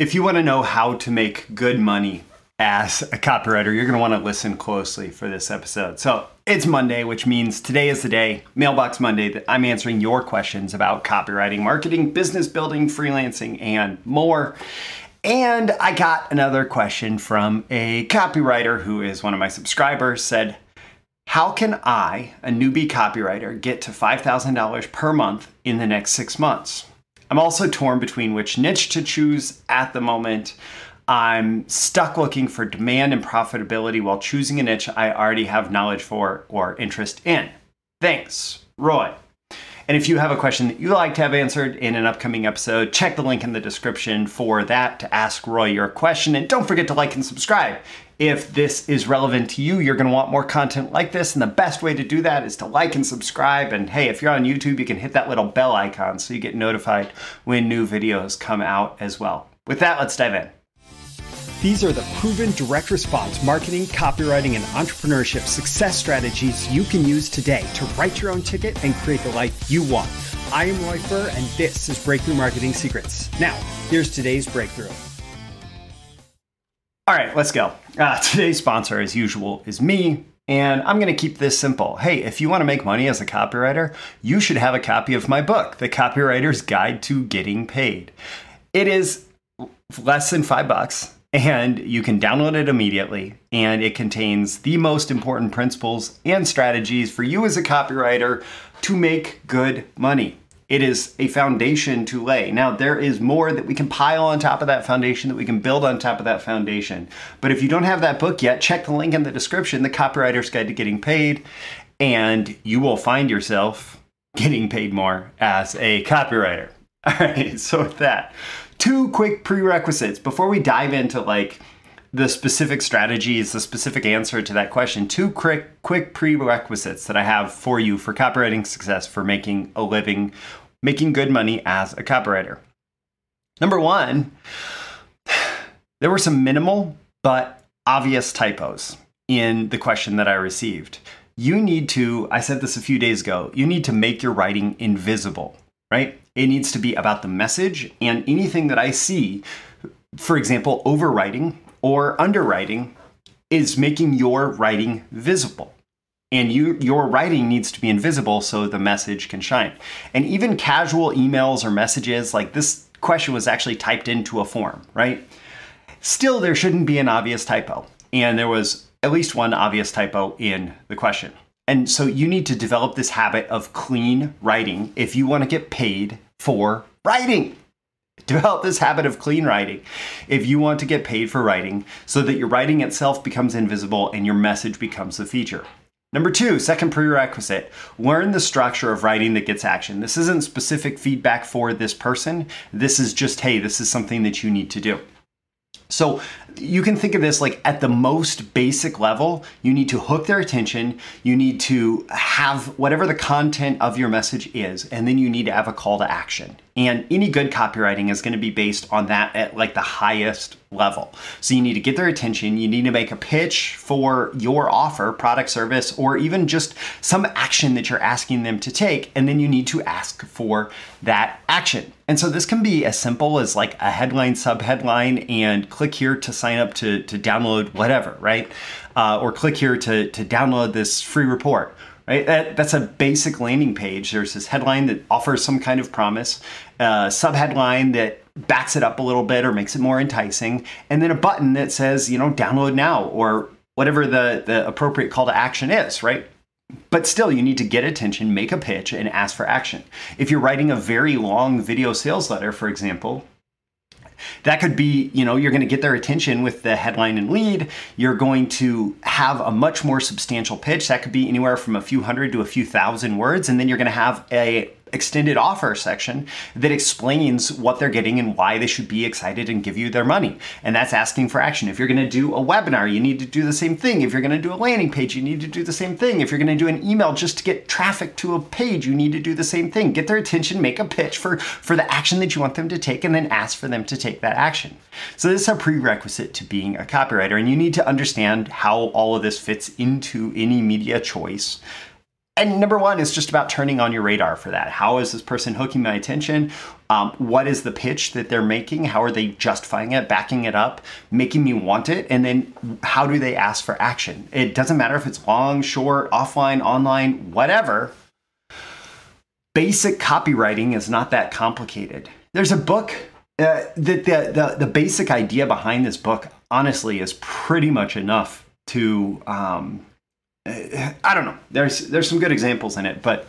If you want to know how to make good money as a copywriter, you're going to want to listen closely for this episode. So, it's Monday, which means today is the day, Mailbox Monday, that I'm answering your questions about copywriting, marketing, business building, freelancing, and more. And I got another question from a copywriter who is one of my subscribers said, how can I, a newbie copywriter, get to $5,000 per month in the next six months? I'm also torn between which niche to choose at the moment. I'm stuck looking for demand and profitability while choosing a niche I already have knowledge for or interest in. Thanks, Roy. And if you have a question that you'd like to have answered in an upcoming episode, check the link in the description for that to ask Roy your question. And don't forget to like and subscribe. If this is relevant to you, you're going to want more content like this. And the best way to do that is to like and subscribe. And hey, if you're on YouTube, you can hit that little bell icon so you get notified when new videos come out as well. With that, let's dive in. These are the proven direct response marketing, copywriting, and entrepreneurship success strategies you can use today to write your own ticket and create the life you want. I am Roy Furr, and this is Breakthrough Marketing Secrets. Now, here's today's breakthrough. All right, let's go. Uh, today's sponsor, as usual, is me. And I'm going to keep this simple. Hey, if you want to make money as a copywriter, you should have a copy of my book, The Copywriter's Guide to Getting Paid. It is less than five bucks and you can download it immediately. And it contains the most important principles and strategies for you as a copywriter to make good money. It is a foundation to lay. Now, there is more that we can pile on top of that foundation, that we can build on top of that foundation. But if you don't have that book yet, check the link in the description The Copywriter's Guide to Getting Paid, and you will find yourself getting paid more as a copywriter. All right, so with that, two quick prerequisites before we dive into like the specific strategies, the specific answer to that question. Two quick quick prerequisites that I have for you for copywriting success for making a living, making good money as a copywriter. Number 1, there were some minimal but obvious typos in the question that I received. You need to, I said this a few days ago, you need to make your writing invisible, right? It needs to be about the message and anything that I see, for example, overwriting or underwriting, is making your writing visible. And you, your writing needs to be invisible so the message can shine. And even casual emails or messages, like this question was actually typed into a form, right? Still, there shouldn't be an obvious typo. And there was at least one obvious typo in the question. And so you need to develop this habit of clean writing if you want to get paid for writing. Develop this habit of clean writing if you want to get paid for writing so that your writing itself becomes invisible and your message becomes the feature. Number two, second prerequisite, learn the structure of writing that gets action. This isn't specific feedback for this person. This is just, hey, this is something that you need to do. So you can think of this like at the most basic level, you need to hook their attention, you need to have whatever the content of your message is, and then you need to have a call to action. And any good copywriting is going to be based on that at like the highest level. So you need to get their attention, you need to make a pitch for your offer, product, service, or even just some action that you're asking them to take, and then you need to ask for that action. And so this can be as simple as like a headline, subheadline, and click here to sign up to, to download whatever, right? Uh, or click here to, to download this free report right? That, that's a basic landing page. There's this headline that offers some kind of promise, a subheadline that backs it up a little bit or makes it more enticing, and then a button that says, you know, download now or whatever the, the appropriate call to action is, right? But still, you need to get attention, make a pitch, and ask for action. If you're writing a very long video sales letter, for example, that could be, you know, you're going to get their attention with the headline and lead. You're going to have a much more substantial pitch. That could be anywhere from a few hundred to a few thousand words. And then you're going to have a extended offer section that explains what they're getting and why they should be excited and give you their money. And that's asking for action. If you're going to do a webinar, you need to do the same thing. If you're going to do a landing page, you need to do the same thing. If you're going to do an email just to get traffic to a page, you need to do the same thing. Get their attention, make a pitch for, for the action that you want them to take, and then ask for them to take that action. So this is a prerequisite to being a copywriter, and you need to understand how all of this fits into any media choice and number one is just about turning on your radar for that. How is this person hooking my attention? Um, what is the pitch that they're making? How are they justifying it, backing it up, making me want it? And then how do they ask for action? It doesn't matter if it's long, short, offline, online, whatever. Basic copywriting is not that complicated. There's a book. Uh, the, the, the, the basic idea behind this book, honestly, is pretty much enough to um, I don't know. There's there's some good examples in it, but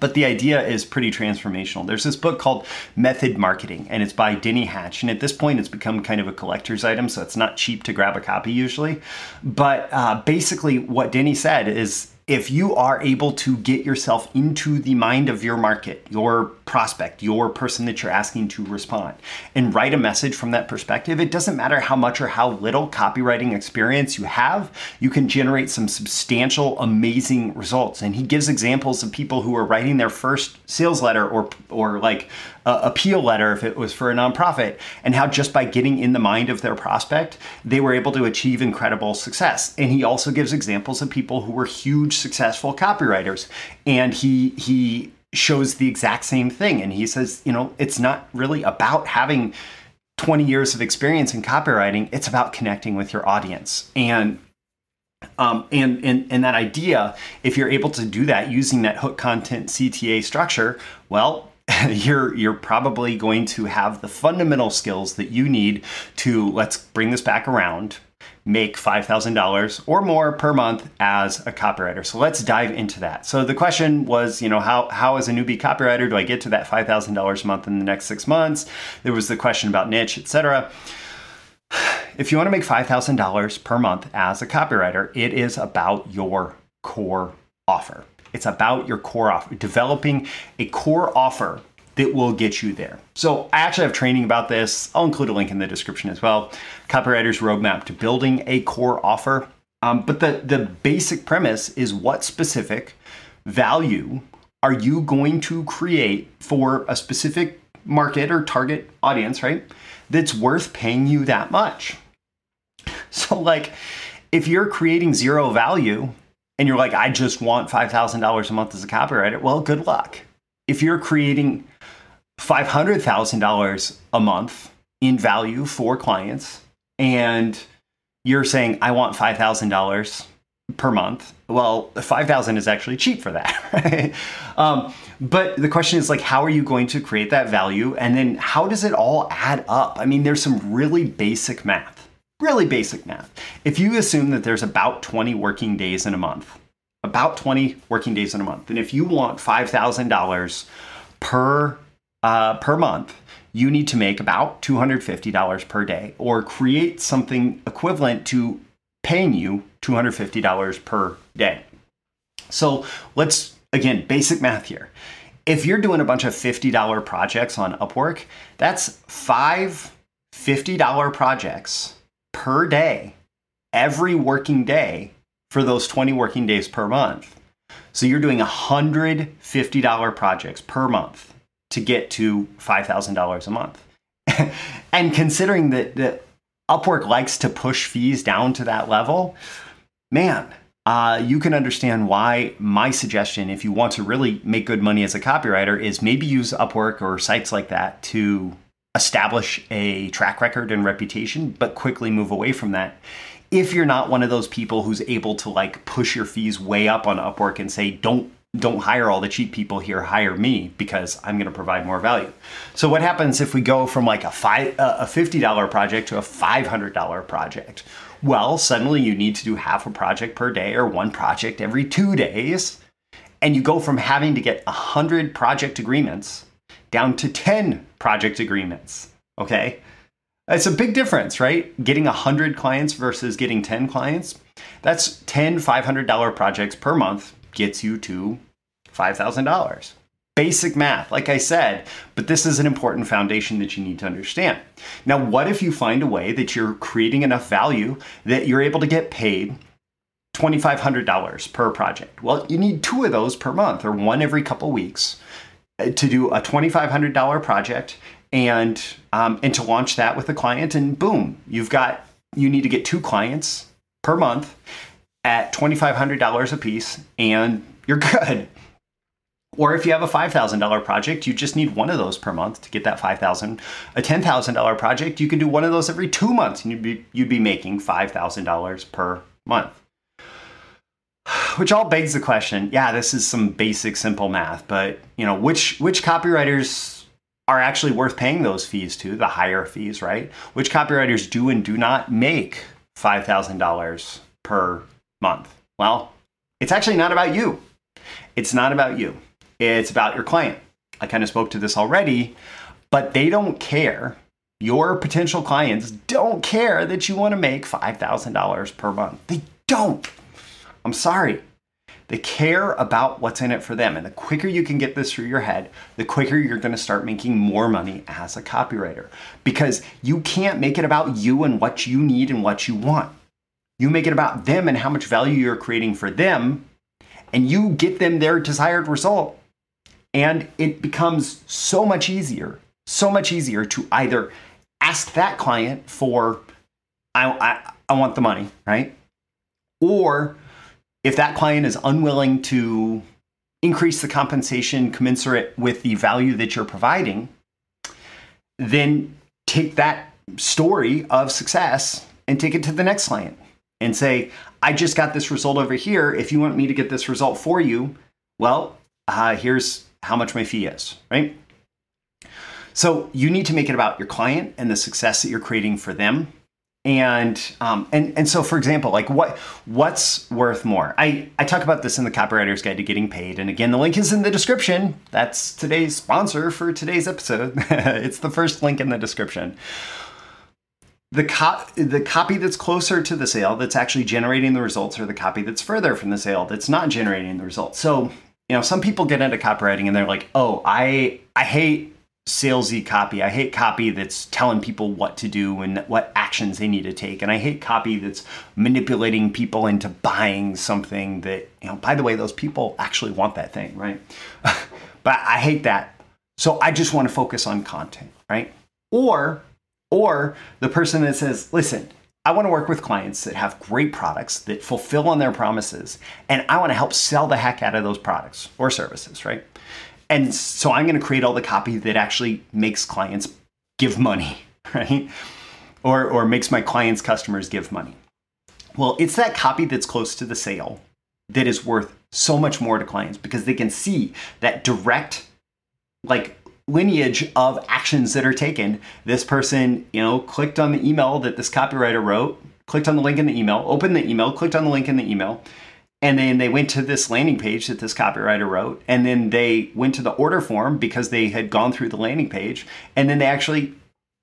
but the idea is pretty transformational. There's this book called Method Marketing, and it's by Denny Hatch. And at this point, it's become kind of a collector's item, so it's not cheap to grab a copy usually. But uh, basically, what Denny said is if you are able to get yourself into the mind of your market, your prospect, your person that you're asking to respond, and write a message from that perspective, it doesn't matter how much or how little copywriting experience you have, you can generate some substantial, amazing results. And he gives examples of people who are writing their first sales letter or, or like uh, appeal letter if it was for a nonprofit, and how just by getting in the mind of their prospect, they were able to achieve incredible success. And he also gives examples of people who were huge successful copywriters, and he he shows the exact same thing. And he says, you know, it's not really about having 20 years of experience in copywriting, it's about connecting with your audience. And um, and, and, and that idea, if you're able to do that using that hook content CTA structure, well, you're you're probably going to have the fundamental skills that you need to let's bring this back around make $5,000 or more per month as a copywriter. So let's dive into that. So the question was, you know, how, how as a newbie copywriter do I get to that $5,000 a month in the next six months? There was the question about niche, etc. If you want to make $5,000 per month as a copywriter, it is about your core offer. It's about your core offer, developing a core offer that will get you there. So I actually have training about this. I'll include a link in the description as well. Copywriter's Roadmap to Building a Core Offer. Um, but the, the basic premise is what specific value are you going to create for a specific market or target audience, right? That's worth paying you that much. So, like, if you're creating zero value, and you're like, I just want $5,000 a month as a copywriter, well, good luck. If you're creating $500,000 a month in value for clients and you're saying, I want $5,000 per month, well, 5,000 is actually cheap for that, right? Um, but the question is like, how are you going to create that value? And then how does it all add up? I mean, there's some really basic math really basic math. If you assume that there's about 20 working days in a month, about 20 working days in a month, and if you want $5,000 per uh, per month, you need to make about $250 per day or create something equivalent to paying you $250 per day. So let's, again, basic math here. If you're doing a bunch of $50 projects on Upwork, that's five $50 projects per day, every working day for those 20 working days per month. So you're doing $150 projects per month to get to $5,000 a month. and considering that, that Upwork likes to push fees down to that level, man, uh, you can understand why my suggestion, if you want to really make good money as a copywriter, is maybe use Upwork or sites like that to establish a track record and reputation, but quickly move away from that. If you're not one of those people who's able to like push your fees way up on Upwork and say, don't don't hire all the cheap people here hire me because i'm going to provide more value so what happens if we go from like a five a $50 project to a $500 project well suddenly you need to do half a project per day or one project every two days and you go from having to get 100 project agreements down to 10 project agreements. Okay. It's a big difference, right? Getting 100 clients versus getting 10 clients. That's 10 $500 projects per month gets you to $5,000. Basic math, like I said, but this is an important foundation that you need to understand. Now, what if you find a way that you're creating enough value that you're able to get paid $2,500 per project? Well, you need two of those per month or one every couple weeks to do a $2,500 project and um, and to launch that with a client and boom you've got you need to get two clients per month at $2500 a piece and you're good. Or if you have a $5,000 project, you just need one of those per month to get that 5,000. A $10,000 project, you can do one of those every 2 months and you'd be you'd be making $5,000 per month. Which all begs the question, yeah, this is some basic simple math, but you know, which which copywriters are actually worth paying those fees to, the higher fees, right? Which copywriters do and do not make $5,000 per month? Well, it's actually not about you. It's not about you. It's about your client. I kind of spoke to this already, but they don't care. Your potential clients don't care that you want to make $5,000 per month. They don't. I'm sorry. They care about what's in it for them. And the quicker you can get this through your head, the quicker you're going to start making more money as a copywriter. Because you can't make it about you and what you need and what you want. You make it about them and how much value you're creating for them, and you get them their desired result. And it becomes so much easier, so much easier to either ask that client for, I, I, I want the money, right? Or if that client is unwilling to increase the compensation commensurate with the value that you're providing, then take that story of success and take it to the next client and say, I just got this result over here. If you want me to get this result for you, well, uh, here's how much my fee is, right? So you need to make it about your client and the success that you're creating for them and um, and and so for example like what what's worth more? I i talk about this in the copywriter's guide to getting paid and again the link is in the description. That's today's sponsor for today's episode. It's the first link in the description. The cop the copy that's closer to the sale that's actually generating the results or the copy that's further from the sale that's not generating the results. So you know some people get into copywriting and they're like oh i i hate salesy copy. I hate copy that's telling people what to do and what actions they need to take. And I hate copy that's manipulating people into buying something that, you know, by the way, those people actually want that thing, right? but I hate that. So I just want to focus on content, right? Or or the person that says, "Listen, I want to work with clients that have great products that fulfill on their promises, and I want to help sell the heck out of those products or services, right? And so I'm going to create all the copy that actually makes clients give money, right? Or, or makes my clients' customers give money. Well, it's that copy that's close to the sale that is worth so much more to clients because they can see that direct, like, lineage of actions that are taken. This person, you know, clicked on the email that this copywriter wrote, clicked on the link in the email, opened the email, clicked on the link in the email, and then they went to this landing page that this copywriter wrote. And then they went to the order form because they had gone through the landing page. And then they actually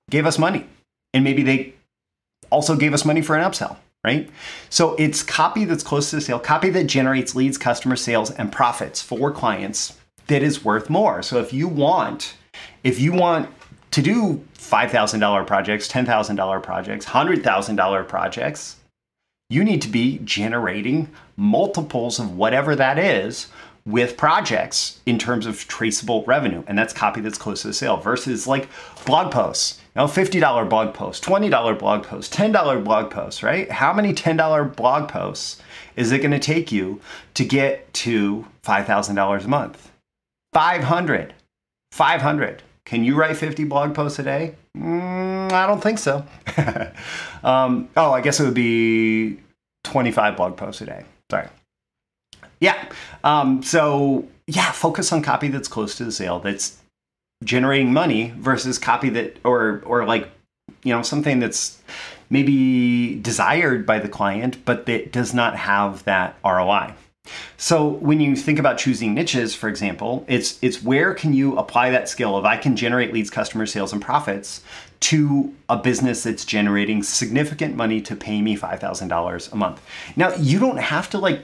gave us money. And maybe they also gave us money for an upsell, right? So it's copy that's close to the sale, copy that generates leads, customer sales, and profits for clients that is worth more. So if you want, if you want to do $5,000 projects, $10,000 projects, $100,000 projects, you need to be generating multiples of whatever that is with projects in terms of traceable revenue. And that's copy that's close to the sale versus like blog posts. Know, $50 blog post, $20 blog post, $10 blog post, right? How many $10 blog posts is it going to take you to get to $5,000 a month? 500. 500. Can you write 50 blog posts a day? Mm, I don't think so. um, oh, I guess it would be 25 blog posts a day. Sorry. Yeah. Um, so, yeah, focus on copy that's close to the sale, that's generating money versus copy that, or, or like, you know, something that's maybe desired by the client, but that does not have that ROI. So when you think about choosing niches, for example, it's it's where can you apply that skill of I can generate leads, customer sales, and profits to a business that's generating significant money to pay me $5,000 a month. Now, you don't have to like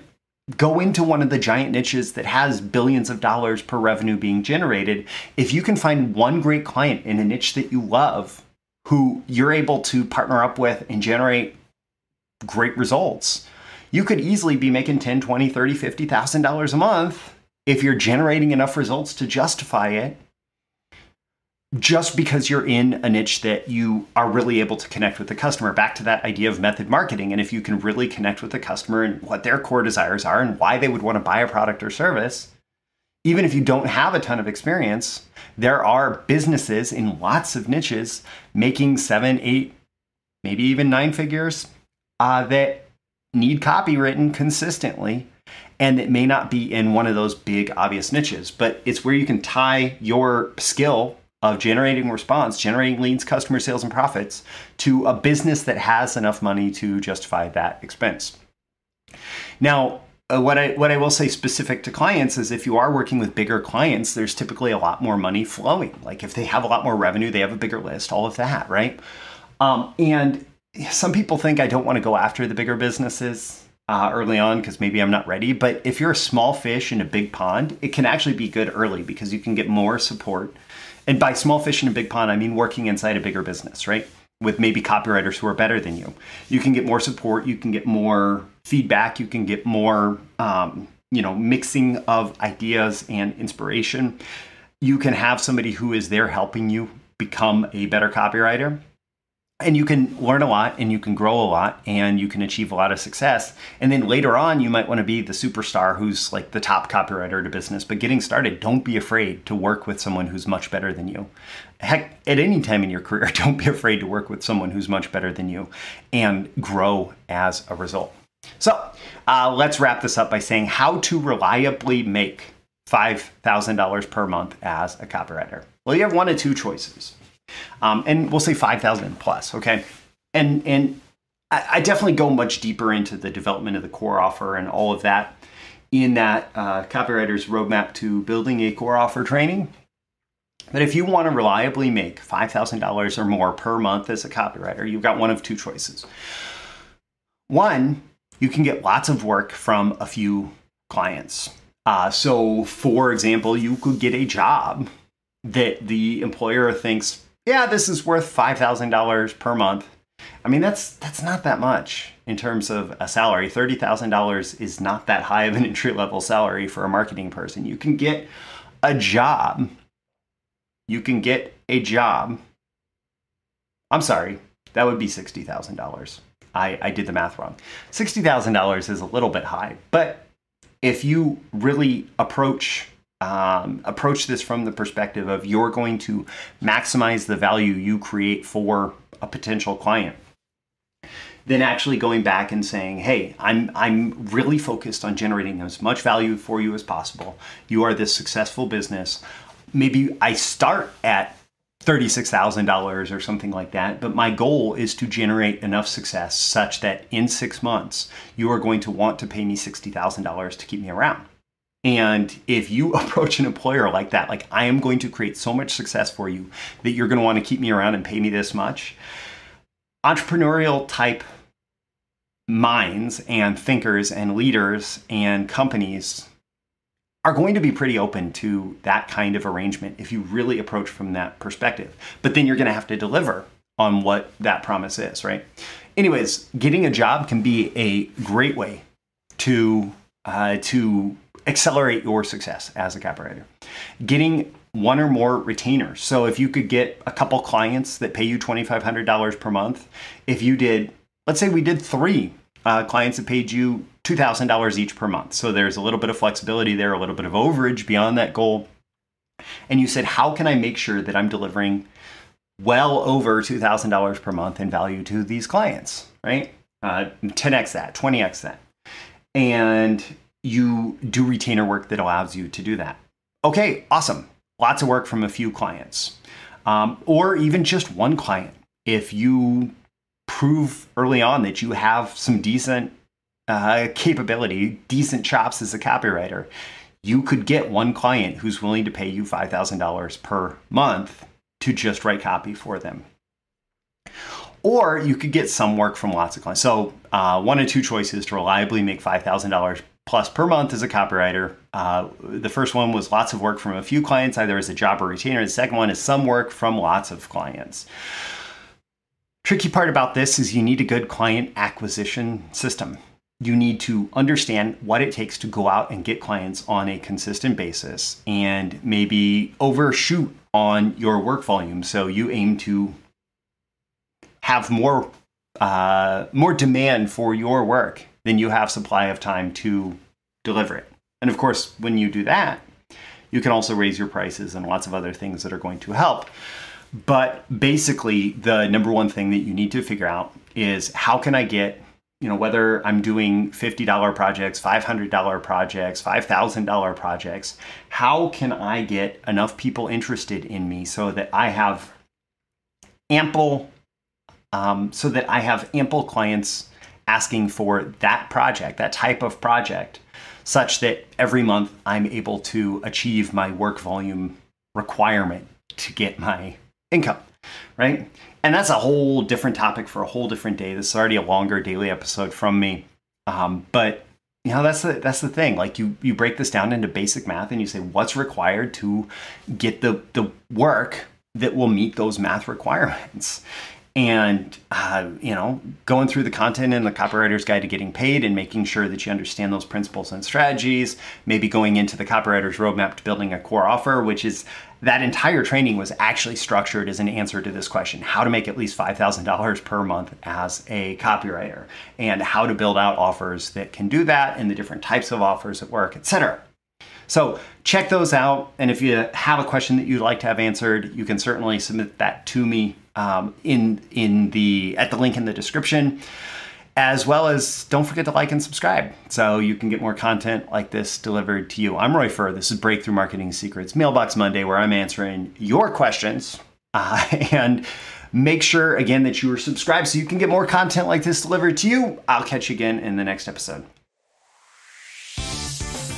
go into one of the giant niches that has billions of dollars per revenue being generated. If you can find one great client in a niche that you love who you're able to partner up with and generate great results, you could easily be making 10, 20, 30, 50,000 dollars a month if you're generating enough results to justify it. just because you're in a niche that you are really able to connect with the customer. Back to that idea of method marketing. And if you can really connect with the customer and what their core desires are and why they would want to buy a product or service, even if you don't have a ton of experience, there are businesses in lots of niches making seven, eight, maybe even nine figures uh, that need copy written consistently and it may not be in one of those big obvious niches but it's where you can tie your skill of generating response, generating leads, customer sales, and profits to a business that has enough money to justify that expense. Now, uh, what I what I will say specific to clients is if you are working with bigger clients, there's typically a lot more money flowing. Like if they have a lot more revenue, they have a bigger list, all of that, right? Um, and some people think I don't want to go after the bigger businesses uh, early on because maybe I'm not ready. But if you're a small fish in a big pond, it can actually be good early because you can get more support and by small fish in a big pond, I mean working inside a bigger business, right? With maybe copywriters who are better than you. You can get more support, you can get more feedback, you can get more, um, you know, mixing of ideas and inspiration. You can have somebody who is there helping you become a better copywriter and you can learn a lot and you can grow a lot and you can achieve a lot of success. And then later on you might want to be the superstar who's like the top copywriter to business. But getting started don't be afraid to work with someone who's much better than you. Heck at any time in your career don't be afraid to work with someone who's much better than you and grow as a result. So uh, let's wrap this up by saying how to reliably make $5000 per month as a copywriter. Well you have one of two choices um, and we'll say 5,000 plus, okay? And, and I, I, definitely go much deeper into the development of the core offer and all of that in that uh, copywriter's roadmap to building a core offer training. But if you want to reliably make $5,000 or more per month as a copywriter, you've got one of two choices. One, you can get lots of work from a few clients. Uh, so, for example, you could get a job that the employer thinks yeah, this is worth $5,000 per month. I mean, that's that's not that much in terms of a salary. $30,000 is not that high of an entry level salary for a marketing person. You can get a job. You can get a job. I'm sorry, that would be $60,000. I, I did the math wrong. $60,000 is a little bit high, but if you really approach um, approach this from the perspective of you're going to maximize the value you create for a potential client then actually going back and saying hey i'm i'm really focused on generating as much value for you as possible you are this successful business maybe i start at $36,000 or something like that. But my goal is to generate enough success such that in six months, you are going to want to pay me $60,000 to keep me around. And if you approach an employer like that, like I am going to create so much success for you that you're going to want to keep me around and pay me this much, entrepreneurial type minds and thinkers and leaders and companies are going to be pretty open to that kind of arrangement if you really approach from that perspective. But then you're going to have to deliver on what that promise is, right? Anyways, getting a job can be a great way to uh, to accelerate your success as a copywriter. Getting one or more retainers. So if you could get a couple clients that pay you $2,500 per month, if you did, let's say we did three uh, clients that paid you $2,000 each per month. So there's a little bit of flexibility there, a little bit of overage beyond that goal. And you said, how can I make sure that I'm delivering well over $2,000 per month in value to these clients, right? Uh, 10x that, 20x that. And you do retainer work that allows you to do that. Okay, awesome. Lots of work from a few clients, um, or even just one client. If you prove early on that you have some decent uh, capability, decent chops as a copywriter, you could get one client who's willing to pay you $5,000 per month to just write copy for them. Or you could get some work from lots of clients. So, uh, one of two choices to reliably make $5,000 plus per month as a copywriter. Uh, the first one was lots of work from a few clients, either as a job or retainer. The second one is some work from lots of clients. Tricky part about this is you need a good client acquisition system. you need to understand what it takes to go out and get clients on a consistent basis and maybe overshoot on your work volume. So you aim to have more uh, more demand for your work than you have supply of time to deliver it. And of course, when you do that, you can also raise your prices and lots of other things that are going to help. But basically, the number one thing that you need to figure out is how can I get, you know, whether I'm doing $50 projects, $500 projects, $5,000 projects, how can I get enough people interested in me so that I have ample, um, so that I have ample clients asking for that project, that type of project such that every month I'm able to achieve my work volume requirement to get my income, right? And that's a whole different topic for a whole different day. This is already a longer daily episode from me. Um, but you know that's the that's the thing like you you break this down into basic math and you say what's required to get the the work that will meet those math requirements and uh, you know going through the content in the copywriter's guide to getting paid and making sure that you understand those principles and strategies maybe going into the copywriter's roadmap to building a core offer which is that entire training was actually structured as an answer to this question how to make at least $5000 per month as a copywriter and how to build out offers that can do that and the different types of offers at work etc so check those out and if you have a question that you'd like to have answered you can certainly submit that to me um, in in the at the link in the description as well as don't forget to like and subscribe so you can get more content like this delivered to you. I'm Roy Furr. This is Breakthrough Marketing Secrets Mailbox Monday, where I'm answering your questions. Uh, and make sure, again, that you are subscribed so you can get more content like this delivered to you. I'll catch you again in the next episode.